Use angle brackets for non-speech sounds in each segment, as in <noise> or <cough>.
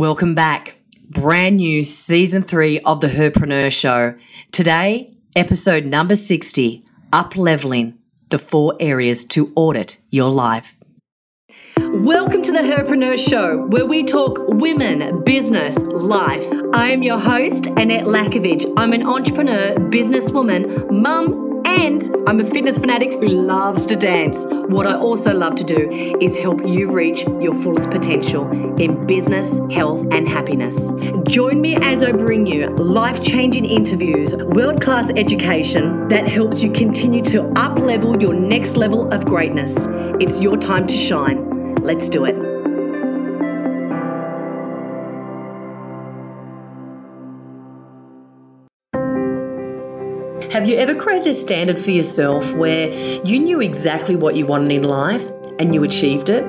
Welcome back. Brand new season three of the Herpreneur Show. Today, episode number 60 Up Leveling the Four Areas to Audit Your Life. Welcome to the Herpreneur Show, where we talk women, business, life. I am your host, Annette Lakovich. I'm an entrepreneur, businesswoman, mum, and I'm a fitness fanatic who loves to dance. What I also love to do is help you reach your fullest potential in business, health, and happiness. Join me as I bring you life changing interviews, world class education that helps you continue to up level your next level of greatness. It's your time to shine. Let's do it. Have you ever created a standard for yourself where you knew exactly what you wanted in life and you achieved it?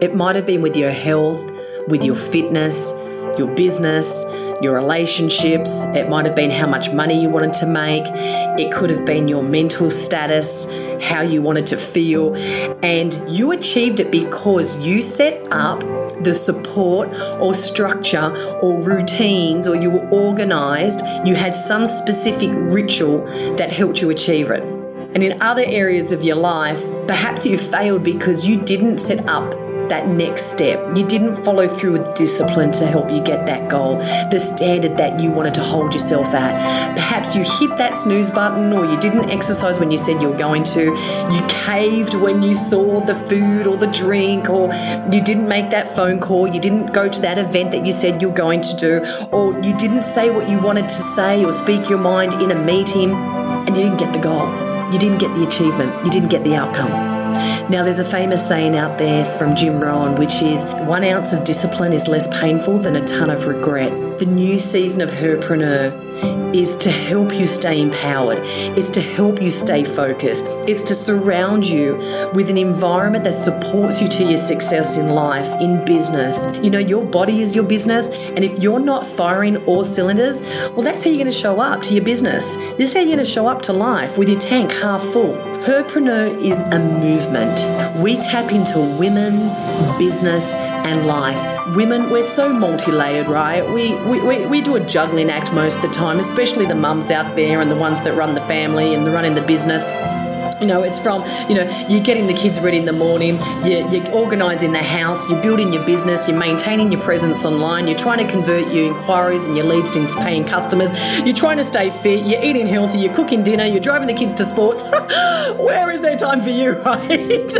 It might have been with your health, with your fitness, your business, your relationships. It might have been how much money you wanted to make. It could have been your mental status, how you wanted to feel. And you achieved it because you set up the support or structure or routines or you were organized. You had some specific ritual that helped you achieve it. And in other areas of your life, perhaps you failed because you didn't set up that next step. You didn't follow through with discipline to help you get that goal, the standard that you wanted to hold yourself at. Perhaps you hit that snooze button or you didn't exercise when you said you were going to. You caved when you saw the food or the drink, or you didn't make that phone call. You didn't go to that event that you said you were going to do, or you didn't say what you wanted to say or speak your mind in a meeting and you didn't get the goal. You didn't get the achievement. You didn't get the outcome. Now, there's a famous saying out there from Jim Rohn, which is one ounce of discipline is less painful than a ton of regret. The new season of Herpreneur is to help you stay empowered, it's to help you stay focused, it's to surround you with an environment that supports you to your success in life, in business. You know, your body is your business, and if you're not firing all cylinders, well, that's how you're going to show up to your business. This is how you're going to show up to life with your tank half full. Herpreneur is a movement. We tap into women, business, and life. Women, we're so multi layered, right? We, we, we, we do a juggling act most of the time, especially the mums out there and the ones that run the family and the running the business. You know, it's from, you know, you're getting the kids ready in the morning, you're, you're organising the house, you're building your business, you're maintaining your presence online, you're trying to convert your inquiries and your leads into paying customers, you're trying to stay fit, you're eating healthy, you're cooking dinner, you're driving the kids to sports. <laughs> Where is there time for you, <laughs> right?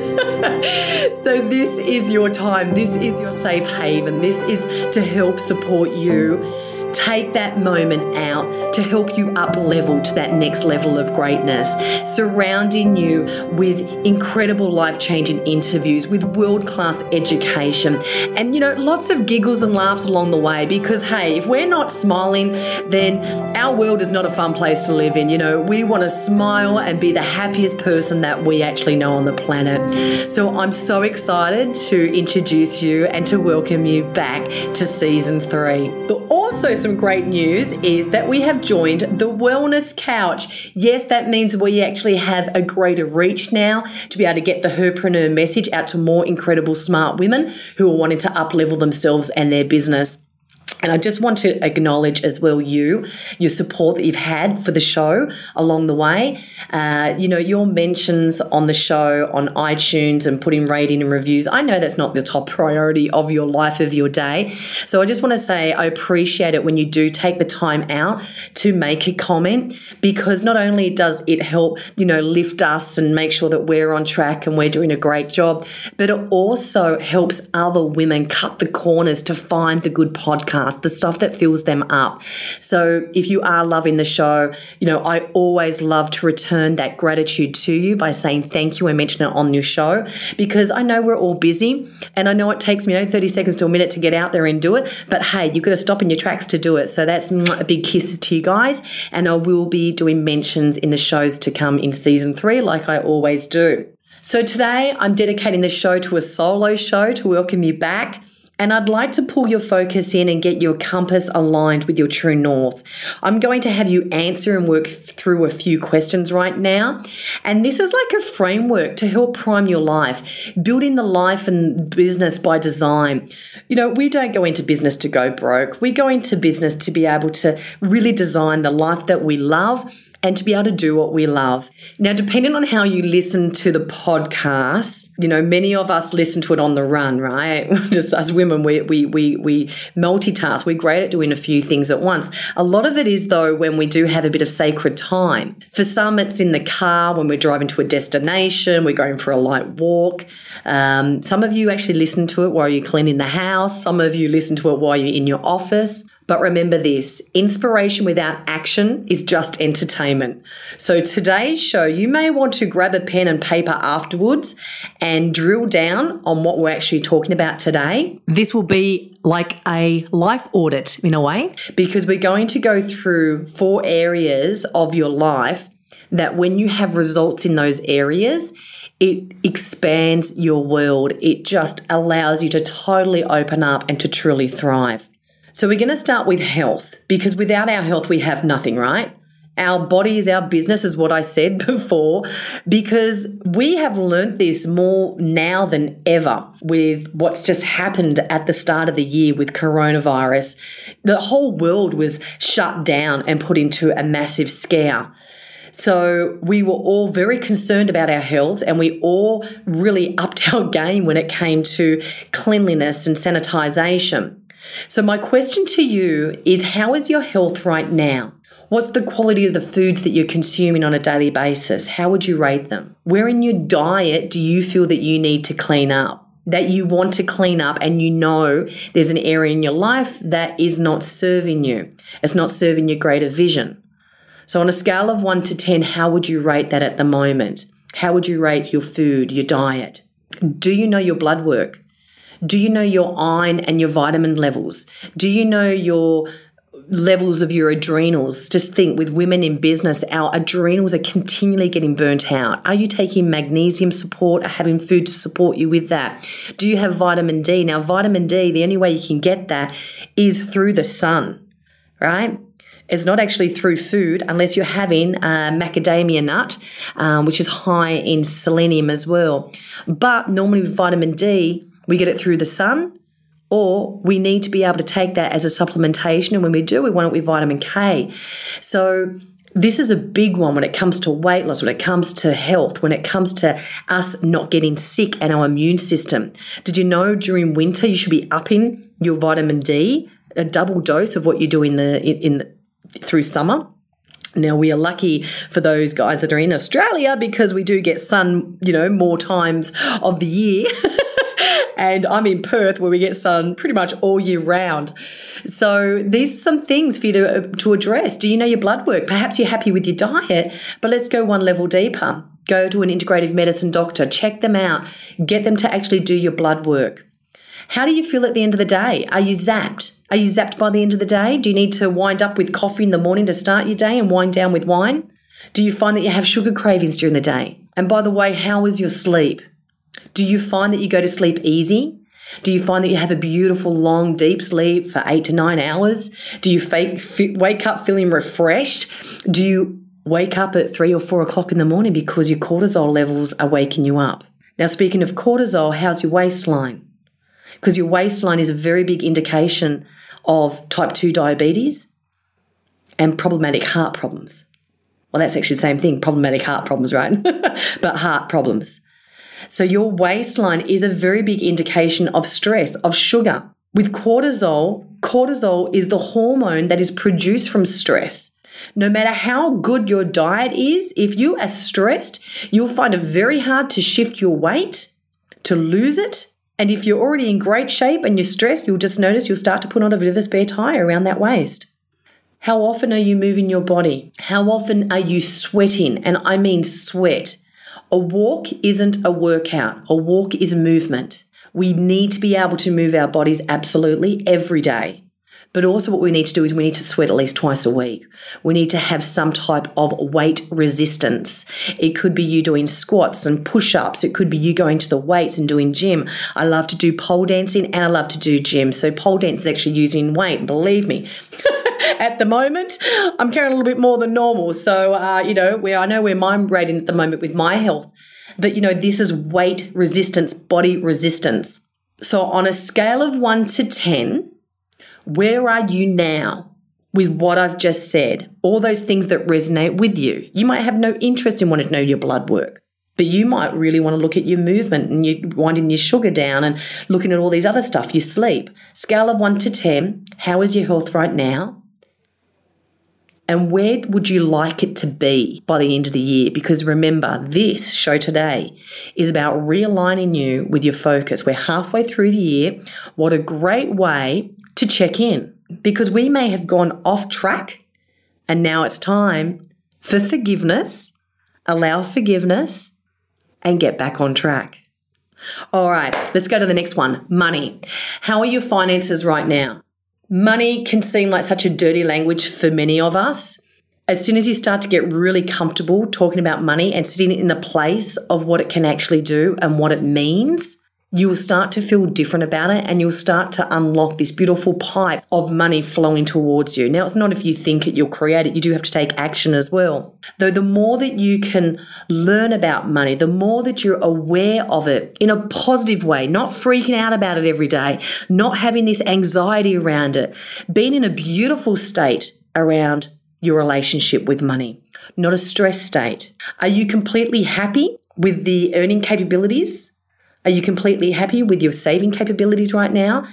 so, this is your time, this is your safe haven, this is to help support you Take that moment out to help you up level to that next level of greatness, surrounding you with incredible life changing interviews, with world class education, and you know, lots of giggles and laughs along the way because, hey, if we're not smiling, then our world is not a fun place to live in. You know, we want to smile and be the happiest person that we actually know on the planet. So I'm so excited to introduce you and to welcome you back to season three. But also, some great news is that we have joined the Wellness Couch. Yes, that means we actually have a greater reach now to be able to get the herpreneur message out to more incredible smart women who are wanting to uplevel themselves and their business. And I just want to acknowledge as well you, your support that you've had for the show along the way. Uh, you know, your mentions on the show on iTunes and putting rating and reviews. I know that's not the top priority of your life of your day. So I just want to say I appreciate it when you do take the time out to make a comment because not only does it help, you know, lift us and make sure that we're on track and we're doing a great job, but it also helps other women cut the corners to find the good podcast podcast, the stuff that fills them up. So if you are loving the show, you know, I always love to return that gratitude to you by saying thank you and mention it on your show because I know we're all busy and I know it takes me you know 30 seconds to a minute to get out there and do it. But hey, you've got to stop in your tracks to do it. So that's a big kiss to you guys. And I will be doing mentions in the shows to come in season three, like I always do. So today I'm dedicating the show to a solo show to welcome you back and I'd like to pull your focus in and get your compass aligned with your true north. I'm going to have you answer and work through a few questions right now. And this is like a framework to help prime your life, building the life and business by design. You know, we don't go into business to go broke, we go into business to be able to really design the life that we love and to be able to do what we love. Now, depending on how you listen to the podcast, you know, many of us listen to it on the run, right? <laughs> Just as women, we, we, we, we multitask. We're great at doing a few things at once. A lot of it is, though, when we do have a bit of sacred time. For some, it's in the car when we're driving to a destination, we're going for a light walk. Um, some of you actually listen to it while you're cleaning the house. Some of you listen to it while you're in your office. But remember this inspiration without action is just entertainment. So, today's show, you may want to grab a pen and paper afterwards and drill down on what we're actually talking about today. This will be like a life audit in a way, because we're going to go through four areas of your life that when you have results in those areas, it expands your world. It just allows you to totally open up and to truly thrive. So we're going to start with health because without our health, we have nothing, right? Our body is our business, is what I said <laughs> before, because we have learnt this more now than ever with what's just happened at the start of the year with coronavirus. The whole world was shut down and put into a massive scare. So we were all very concerned about our health and we all really upped <laughs> our game when it came to cleanliness and sanitization. So, my question to you is how is your health right now? What's the quality of the foods that you're consuming on a daily basis? How would you rate them? Where in your diet do you feel that you need to clean up? That you want to clean up, and you know there's an area in your life that is not serving you. It's not serving your greater vision. So, on a scale of one to 10, how would you rate that at the moment? How would you rate your food, your diet? Do you know your blood work? Do you know your iron and your vitamin levels? Do you know your levels of your adrenals. Just think with women in business, our adrenals are continually getting burnt out. Are you taking magnesium support or having food to support you with that? Do you have vitamin D? Now, vitamin D, the only way you can get that is through the sun, right? It's not actually through food unless you're having a macadamia nut, um, which is high in selenium as well. But normally with vitamin D, we get it through the sun, or we need to be able to take that as a supplementation. And when we do, we want it with vitamin K. So, this is a big one when it comes to weight loss, when it comes to health, when it comes to us not getting sick and our immune system. Did you know during winter you should be upping your vitamin D, a double dose of what you do in the in, in through summer? Now we are lucky for those guys that are in Australia because we do get sun, you know, more times of the year. <laughs> and I'm in Perth where we get sun pretty much all year round. So these are some things for you to, uh, to address. Do you know your blood work? Perhaps you're happy with your diet, but let's go one level deeper. Go to an integrative medicine doctor, check them out, get them to actually do your blood work. How do you feel at the end of the day? Are you zapped? Are you zapped by the end of the day? Do you need to wind up with coffee in the morning to start your day and wind down with wine? Do you find that you have sugar cravings during the day? And by the way, how is your sleep? Do you find that you go to sleep easy? Do you find that you have a beautiful, long, deep sleep for eight to nine hours? Do you fake, f- wake up feeling refreshed? Do you wake up at three or four o'clock in the morning because your cortisol levels are waking you up? Now, speaking of cortisol, how's your waistline? Because your waistline is a very big indication of type 2 diabetes and problematic heart problems. Well, that's actually the same thing problematic heart problems, right? <laughs> but heart problems. So your waistline is a very big indication of stress, of sugar. With cortisol, cortisol is the hormone that is produced from stress. No matter how good your diet is, if you are stressed, you'll find it very hard to shift your weight, to lose it. And if you're already in great shape and you're stressed, you'll just notice you'll start to put on a bit of a spare tire around that waist. How often are you moving your body? How often are you sweating? And I mean sweat. A walk isn't a workout, a walk is movement. We need to be able to move our bodies absolutely every day. But also, what we need to do is we need to sweat at least twice a week. We need to have some type of weight resistance. It could be you doing squats and push ups. It could be you going to the weights and doing gym. I love to do pole dancing and I love to do gym. So, pole dance is actually using weight, believe me. <laughs> at the moment, I'm carrying a little bit more than normal. So, uh, you know, where I know where I'm rating at the moment with my health. But, you know, this is weight resistance, body resistance. So, on a scale of one to 10, where are you now with what I've just said? All those things that resonate with you. You might have no interest in wanting to know your blood work, but you might really want to look at your movement and you winding your sugar down and looking at all these other stuff, your sleep. Scale of one to 10, how is your health right now? And where would you like it to be by the end of the year? Because remember, this show today is about realigning you with your focus. We're halfway through the year. What a great way to check in because we may have gone off track and now it's time for forgiveness, allow forgiveness, and get back on track. All right, let's go to the next one money. How are your finances right now? Money can seem like such a dirty language for many of us. As soon as you start to get really comfortable talking about money and sitting in a place of what it can actually do and what it means, you will start to feel different about it and you'll start to unlock this beautiful pipe of money flowing towards you. Now, it's not if you think it, you'll create it. You do have to take action as well. Though the more that you can learn about money, the more that you're aware of it in a positive way, not freaking out about it every day, not having this anxiety around it, being in a beautiful state around your relationship with money, not a stress state. Are you completely happy with the earning capabilities? Are you completely happy with your saving capabilities right now?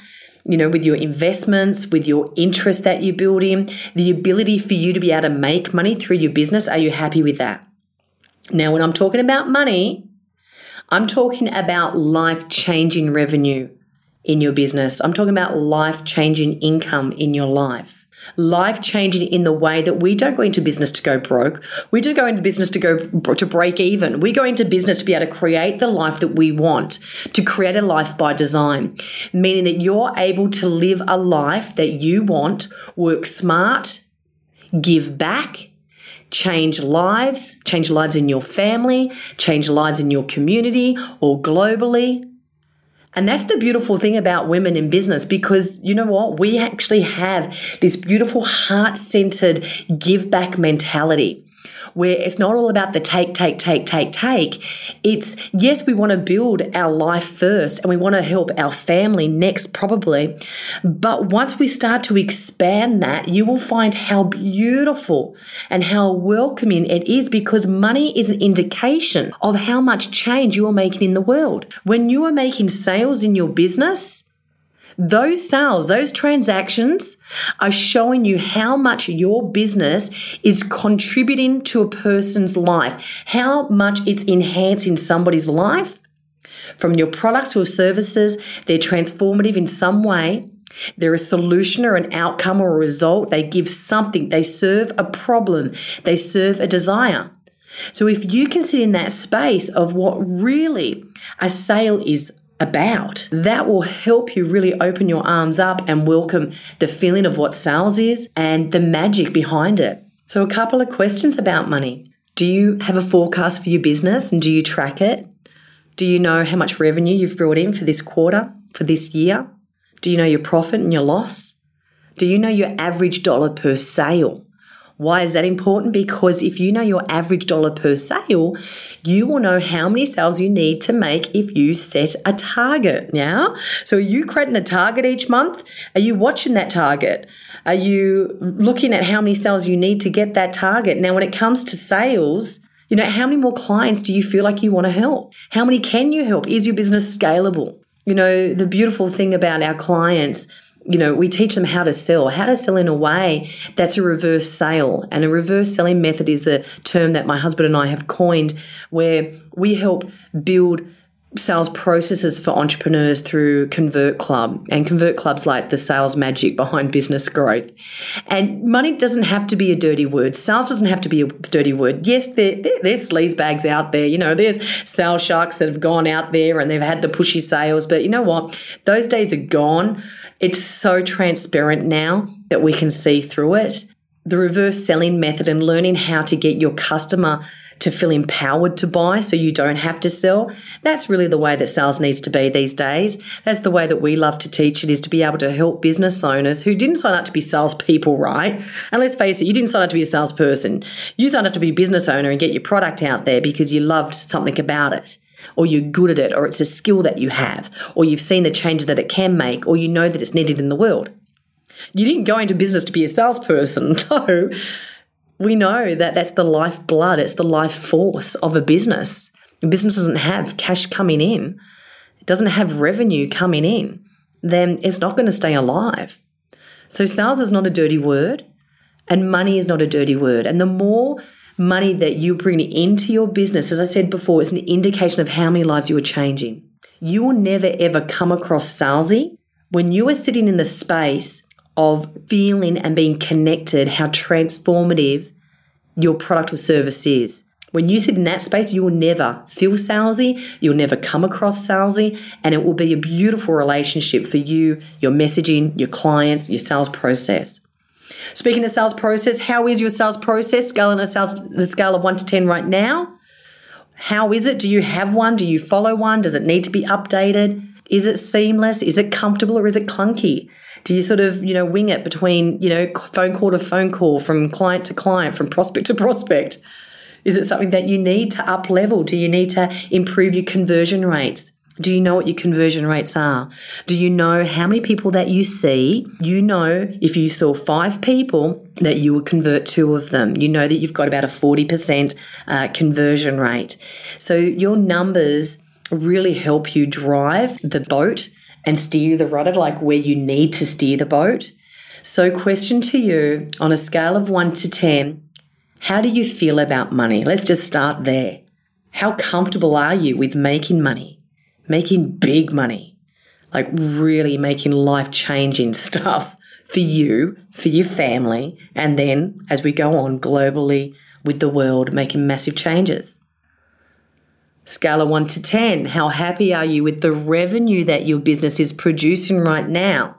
You know, with your investments, with your interest that you're building, the ability for you to be able to make money through your business, are you happy with that? Now, when I'm talking about money, I'm talking about life changing revenue in your business. I'm talking about life changing income in your life life changing in the way that we don't go into business to go broke. We don't go into business to go to break even. We go into business to be able to create the life that we want, to create a life by design, meaning that you're able to live a life that you want, work smart, give back, change lives, change lives in your family, change lives in your community or globally. And that's the beautiful thing about women in business because you know what? We actually have this beautiful heart centered give back mentality where it's not all about the take, take, take, take, take. It's yes, we want to build our life first and we want to help our family next, probably. But once we start to expand that, you will find how beautiful and how welcoming it is because money is an indication of how much change you are making in the world. When you are making sales in your business, those sales, those transactions are showing you how much your business is contributing to a person's life, how much it's enhancing somebody's life. From your products or services, they're transformative in some way. They're a solution or an outcome or a result. They give something. They serve a problem. They serve a desire. So if you can sit in that space of what really a sale is about. That will help you really open your arms up and welcome the feeling of what sales is and the magic behind it. So, a couple of questions about money. Do you have a forecast for your business and do you track it? Do you know how much revenue you've brought in for this quarter, for this year? Do you know your profit and your loss? Do you know your average dollar per sale? Why is that important? Because if you know your average dollar per sale, you will know how many sales you need to make if you set a target. now. So are you creating a target each month? Are you watching that target? Are you looking at how many sales you need to get that target? Now, when it comes to sales, you know, how many more clients do you feel like you want to help? How many can you help? Is your business scalable? You know, the beautiful thing about our clients you know, we teach them how to sell, how to sell in a way that's a reverse sale. And a reverse selling method is the term that my husband and I have coined, where we help build sales processes for entrepreneurs through Convert Club. And Convert Club's like the sales magic behind business growth. And money doesn't have to be a dirty word. Sales doesn't have to be a dirty word. Yes, there, there, there's sleaze bags out there. You know, there's sales sharks that have gone out there and they've had the pushy sales. But you know what? Those days are gone. It's so transparent now that we can see through it. The reverse selling method and learning how to get your customer to feel empowered to buy so you don't have to sell. That's really the way that sales needs to be these days. That's the way that we love to teach it is to be able to help business owners who didn't sign up to be salespeople, right? And let's face it, you didn't sign up to be a salesperson. You signed up to be a business owner and get your product out there because you loved something about it or you're good at it, or it's a skill that you have, or you've seen the changes that it can make, or you know that it's needed in the world. You didn't go into business to be a salesperson, <laughs> though we know that that's the lifeblood, it's the life force of a business. A business doesn't have cash coming in, it doesn't have revenue coming in, then it's not going to stay alive. So, sales is not a dirty word, and money is not a dirty word. And the more money that you bring into your business, as I said before, is an indication of how many lives you are changing. You will never ever come across salesy when you are sitting in the space of feeling and being connected, how transformative your product or service is. When you sit in that space, you will never feel salesy, you'll never come across salesy, and it will be a beautiful relationship for you, your messaging, your clients, your sales process. Speaking of sales process, how is your sales process? Scale on a sales the scale of one to ten right now. How is it? Do you have one? Do you follow one? Does it need to be updated? Is it seamless? Is it comfortable or is it clunky? Do you sort of, you know, wing it between, you know, phone call to phone call, from client to client, from prospect to <laughs> prospect? Is it something that you need to up level? Do you need to improve your conversion rates? Do you know what your conversion rates are? Do you know how many people that you see? You know, if you saw five people, that you would convert two of them. You know that you've got about a 40% uh, conversion rate. So your numbers really help you drive the boat and steer the rudder, like where you need to steer the boat. So, question to you on a scale of one to 10, how do you feel about money? Let's just start there. How comfortable are you with making money, making big money, like really making life changing stuff for you, for your family, and then as we go on globally with the world, making massive changes? Scale of 1 to 10, how happy are you with the revenue that your business is producing right now?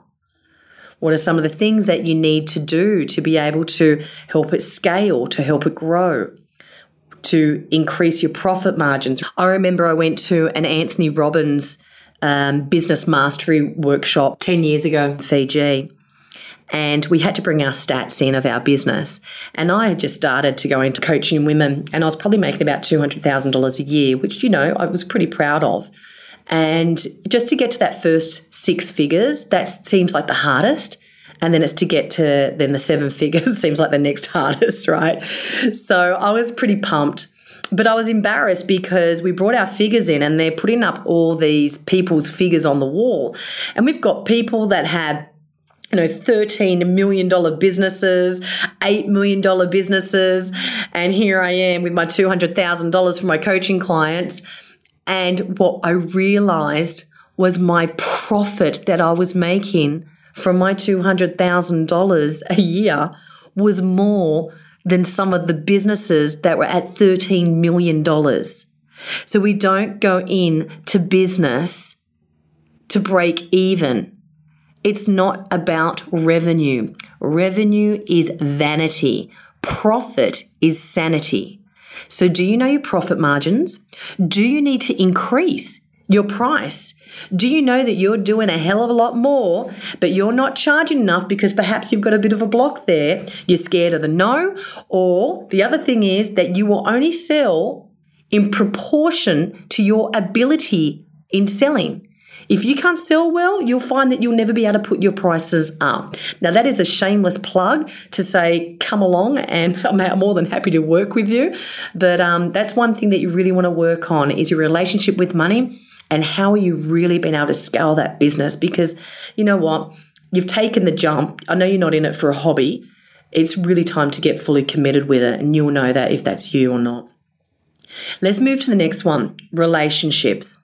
What are some of the things that you need to do to be able to help it scale, to help it grow, to increase your profit margins? I remember I went to an Anthony Robbins um, business mastery workshop 10 years ago in Fiji and we had to bring our stats in of our business. And I had just started to go into coaching women, and I was probably making about $200,000 a year, which, you know, I was pretty proud of. And just to get to that first six figures, that seems like the hardest. And then it's to get to then the seven <laughs> figures seems like the next <laughs> hardest, right? So I was pretty pumped. But I was embarrassed because we brought our figures in and they're putting up all these people's figures on the wall. And we've got people that have you know, $13 million businesses, $8 million businesses. And here I am with my $200,000 for my coaching clients. And what I realized was my profit that I was making from my $200,000 a year was more than some of the businesses that were at $13 million. So we don't go in to business to break even. It's not about revenue. Revenue is vanity. Profit is sanity. So, do you know your profit margins? Do you need to increase your price? Do you know that you're doing a hell of a lot more, but you're not charging enough because perhaps you've got a bit of a block there? You're scared of the no. Or the other thing is that you will only sell in proportion to your ability in selling. If you can't sell well, you'll find that you'll never be able to put your prices up. Now, that is a shameless plug to say, come along, and <laughs> I'm more than happy to work with you. But um, that's one thing that you really want to work on is your relationship with money and how are you really been able to scale that business? Because you know what? You've taken the jump. I know you're not in it for a hobby. It's really time to get fully committed with it, and you'll know that if that's you or not. Let's move to the next one relationships.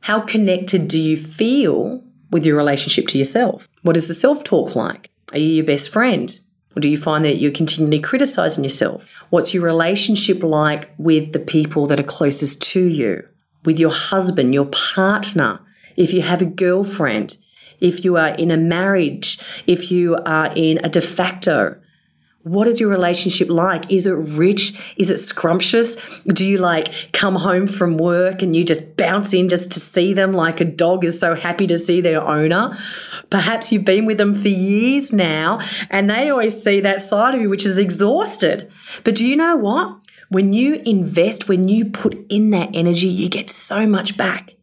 How connected do you feel with your relationship to yourself? What is the self talk like? Are you your best friend? Or do you find that you're continually criticizing yourself? What's your relationship like with the people that are closest to you? With your husband, your partner? If you have a girlfriend, if you are in a marriage, if you are in a de facto, what is your relationship like? Is it rich? Is it scrumptious? Do you like come home from work and you just bounce in just to see them like a dog is so happy to see their owner? Perhaps you've been with them for years now and they always see that side of you, which is exhausted. But do you know what? When you invest, when you put in that energy, you get so much back.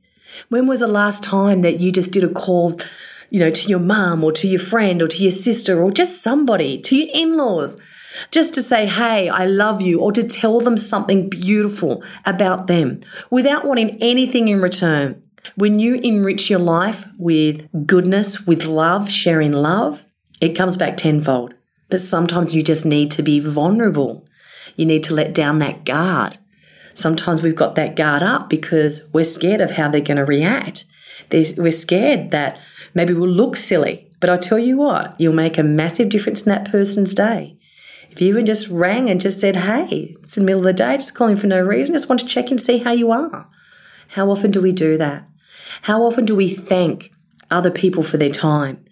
When was the last time that you just did a call you know, to your mum or to your friend or to your sister or just somebody, to your in laws, just to say, hey, I love you, or to tell them something beautiful about them without wanting anything in return. When you enrich your life with goodness, with love, sharing love, it comes back tenfold. But sometimes you just need to be vulnerable. You need to let down that guard. Sometimes we've got that guard up because we're scared of how they're going to react. we're scared that Maybe we'll look silly, but I tell you what, you'll make a massive difference in that person's day. If you even just rang and just said, hey, it's in the middle of the day, just calling for no reason, just want to check and see how you are. How often do we do that? How often do we thank other people for their time?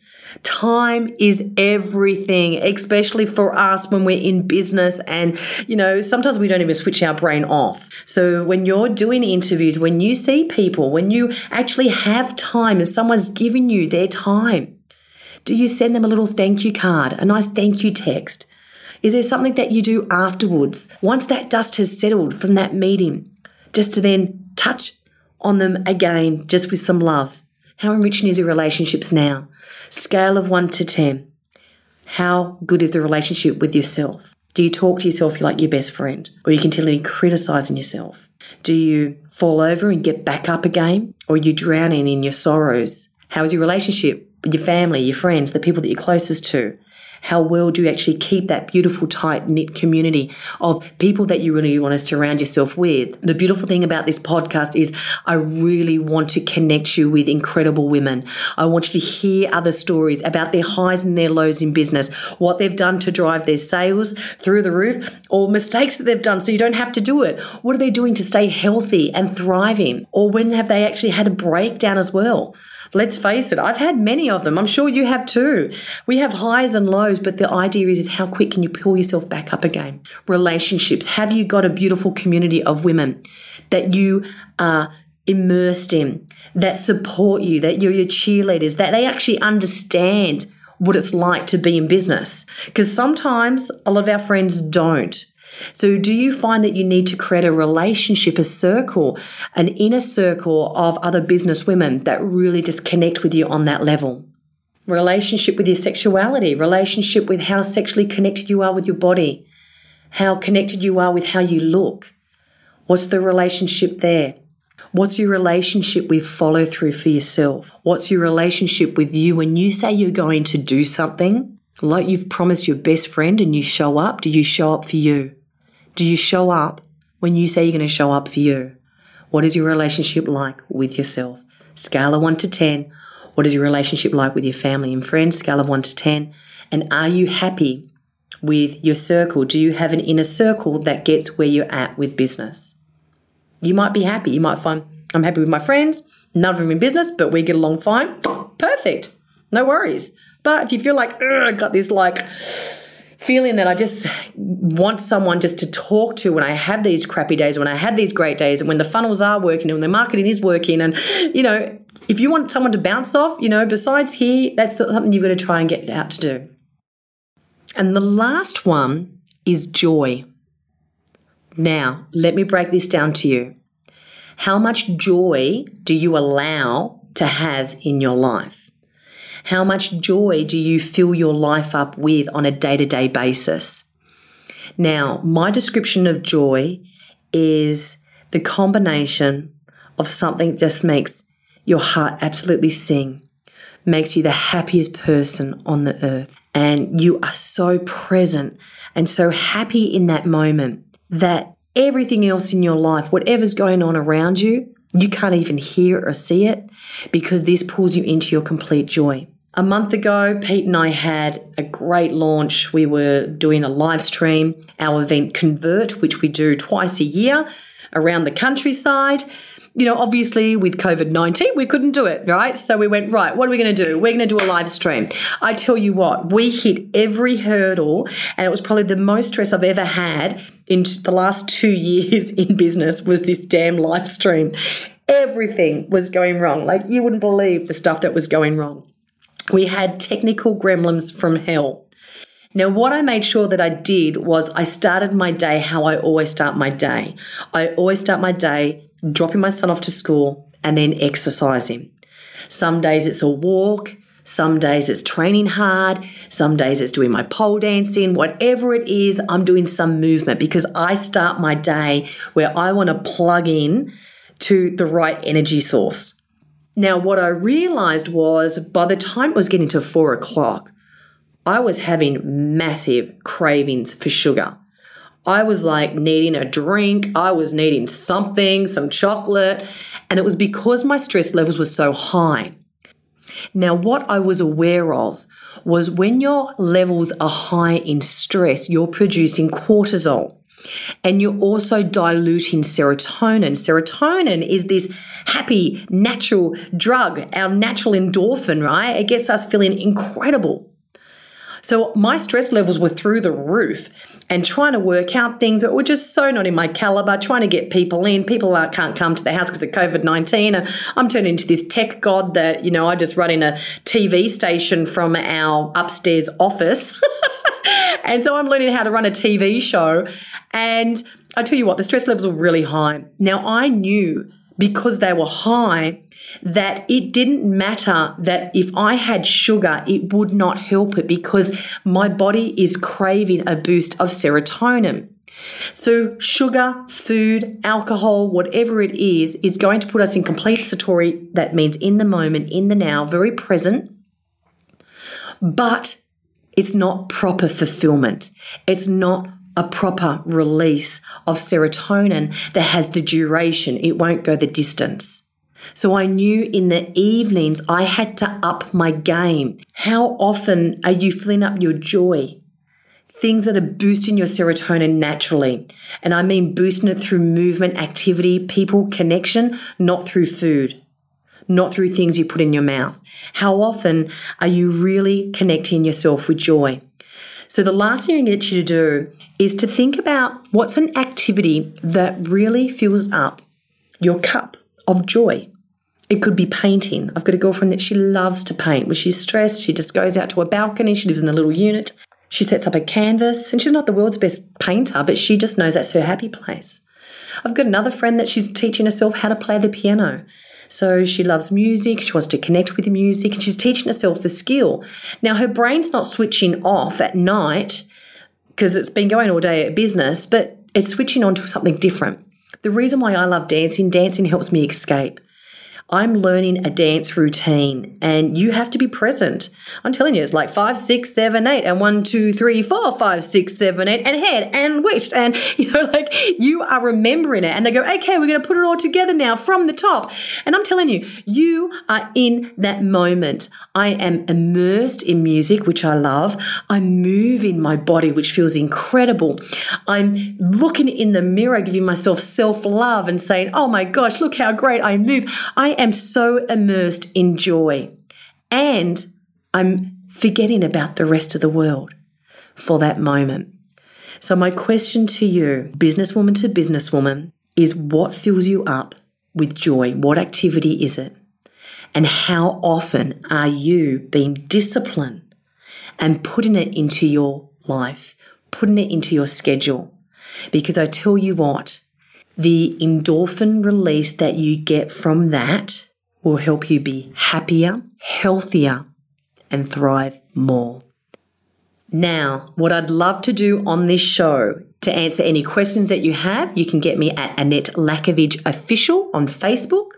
Time is everything, especially for us when we're in business. And, you know, sometimes we don't even switch our brain off. So when you're doing interviews, when you see people, when you actually have time and someone's giving you their time, do you send them a little thank you card, a nice thank you text? Is there something that you do afterwards, once that dust has settled from that meeting, just to then touch on them again, just with some love? How enriching is your relationships now? Scale of 1 to 10. How good is the relationship with yourself? Do you talk to yourself like your best friend? Or are you continually criticizing yourself? Do you fall over and get back up again? Or are you drowning in your sorrows? How is your relationship with your family, your friends, the people that you're closest to? How well do you actually keep that beautiful, tight knit community of people that you really want to surround yourself with? The beautiful thing about this podcast is I really want to connect you with incredible women. I want you to hear other stories about their highs and their lows in business, what they've done to drive their sales through the roof, or mistakes that they've done so you don't have to do it. What are they doing to stay healthy and thriving? Or when have they actually had a breakdown as well? Let's face it, I've had many of them. I'm sure you have too. We have highs and lows, but the idea is, is how quick can you pull yourself back up again? Relationships. Have you got a beautiful community of women that you are immersed in, that support you, that you're your cheerleaders, that they actually understand what it's like to be in business? Because sometimes a lot of our friends don't. So, do you find that you need to create a relationship, a circle, an inner circle of other business women that really just connect with you on that level? Relationship with your sexuality, relationship with how sexually connected you are with your body, how connected you are with how you look. What's the relationship there? What's your relationship with follow through for yourself? What's your relationship with you when you say you're going to do something, like you've promised your best friend and you show up? Do you show up for you? Do you show up when you say you're going to show up for you? What is your relationship like with yourself? Scale of 1 to 10. What is your relationship like with your family and friends? Scale of 1 to 10. And are you happy with your circle? Do you have an inner circle that gets where you're at with business? You might be happy. You might find, I'm happy with my friends, none of them in business, but we get along fine. Perfect. No worries. But if you feel like, I got this like feeling that I just want someone just to talk to when I have these crappy days, when I have these great days, and when the funnels are working and the marketing is working. And, you know, if you want someone to bounce off, you know, besides here, that's something you've got to try and get out to do. And the last one is joy. Now, let me break this down to you. How much joy do you allow to have in your life? How much joy do you fill your life up with on a day to day basis? Now, my description of joy is the combination of something that just makes your heart absolutely sing, makes you the happiest person on the earth. And you are so present and so happy in that moment that everything else in your life, whatever's going on around you, you can't even hear or see it because this pulls you into your complete joy. A month ago, Pete and I had a great launch. We were doing a live stream, our event Convert, which we do twice a year around the countryside. You know, obviously with COVID 19, we couldn't do it, right? So we went, right, what are we going to do? We're going to do a live stream. I tell you what, we hit every hurdle, and it was probably the most stress I've ever had in the last two <laughs> years in business was this damn live stream. Everything was going wrong. Like you wouldn't believe the stuff that was going wrong. We had technical gremlins from hell. Now, what I made sure that I did was I started my day how I always start my day. I always start my day dropping my son off to school and then exercising. Some days it's a walk, some days it's training hard, some days it's doing my pole dancing, whatever it is, I'm doing some movement because I start my day where I want to plug in to the right energy source. Now, what I realized was by the time it was getting to four o'clock, I was having massive cravings for sugar. I was like needing a drink, I was needing something, some chocolate, and it was because my stress levels were so high. Now, what I was aware of was when your levels are high in stress, you're producing cortisol and you're also diluting serotonin. Serotonin is this happy, natural drug, our natural endorphin, right? It gets us feeling incredible. So my stress levels were through the roof and trying to work out things that were just so not in my caliber, trying to get people in. People can't come to the house because of COVID 19. And I'm turning into this tech god that, you know, I just run in a TV station from our upstairs office. <laughs> and so I'm learning how to run a TV show. And I tell you what, the stress levels were really high. Now I knew because they were high that it didn't matter that if I had sugar, it would not help it because my body is craving a boost of serotonin. So, sugar, food, alcohol, whatever it is, is going to put us in complete satori. That means in the moment, in the now, very present. But it's not proper fulfillment. It's not a proper release of serotonin that has the duration, it won't go the distance. So I knew in the evenings I had to up my game. How often are you filling up your joy? Things that are boosting your serotonin naturally. And I mean boosting it through movement, activity, people, connection, not through food, not through things you put in your mouth. How often are you really connecting yourself with joy? So, the last thing I get you to do is to think about what's an activity that really fills up your cup of joy. It could be painting. I've got a girlfriend that she loves to paint. When she's stressed, she just goes out to a balcony. She lives in a little unit. She sets up a canvas, and she's not the world's best painter, but she just knows that's her happy place. I've got another friend that she's teaching herself how to play the piano. So she loves music, she wants to connect with the music, and she's teaching herself a skill. Now, her brain's not switching off at night because it's been going all day at business, but it's switching on to something different. The reason why I love dancing, dancing helps me escape. I'm learning a dance routine and you have to be present. I'm telling you, it's like five, six, seven, eight, and one, two, three, four, five, six, seven, eight, and head and wish. And, <laughs> you know, like you are remembering it. And they go, okay, we're going to put it all together now from the top. And I'm telling you, you are in that moment. I am immersed in music, which I love. I'm moving my body, which feels incredible. I'm looking in the mirror, giving myself self love and saying, oh my gosh, look how great I move. I am so immersed in joy and I'm forgetting about the rest of the world for that moment. So, my question to you, businesswoman to businesswoman, is what fills you up with joy? What activity is it? And how often are you being disciplined and putting it into your life, putting it into your schedule? Because I tell you what, the endorphin release that you get from that will help you be happier, healthier, and thrive more. Now, what I'd love to do on this show to answer any questions that you have, you can get me at Annette Lakovich Official on Facebook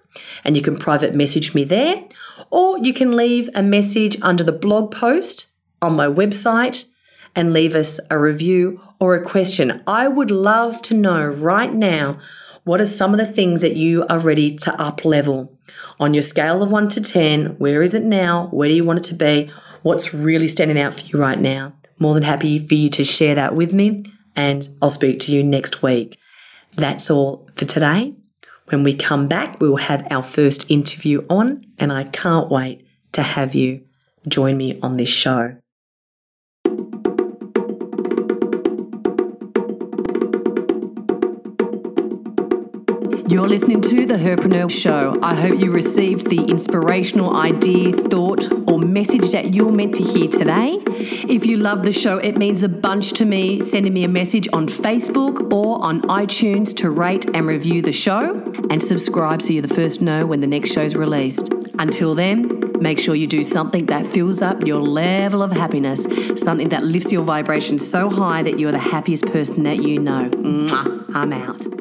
and you can private message me there, or you can leave a message under the blog post on my website and leave us a review or a question. I would love to know right now what are some of the things that you are ready to up level on your scale of 1 to 10. Where is it now? Where do you want it to be? What's really standing out for you right now? More than happy for you to share that with me, and I'll speak to you next week. That's all for today. When we come back, we will have our first interview on, and I can't wait to have you join me on this show. You're listening to The Herpreneur Show. I hope you received the inspirational idea, thought, or message that you're meant to hear today. If you love the show, it means a bunch to me sending me a message on Facebook or on iTunes to rate and review the show and subscribe so you're the first to know when the next show's released. Until then, make sure you do something that fills up your level of happiness, something that lifts your vibration so high that you're the happiest person that you know. Mwah. I'm out.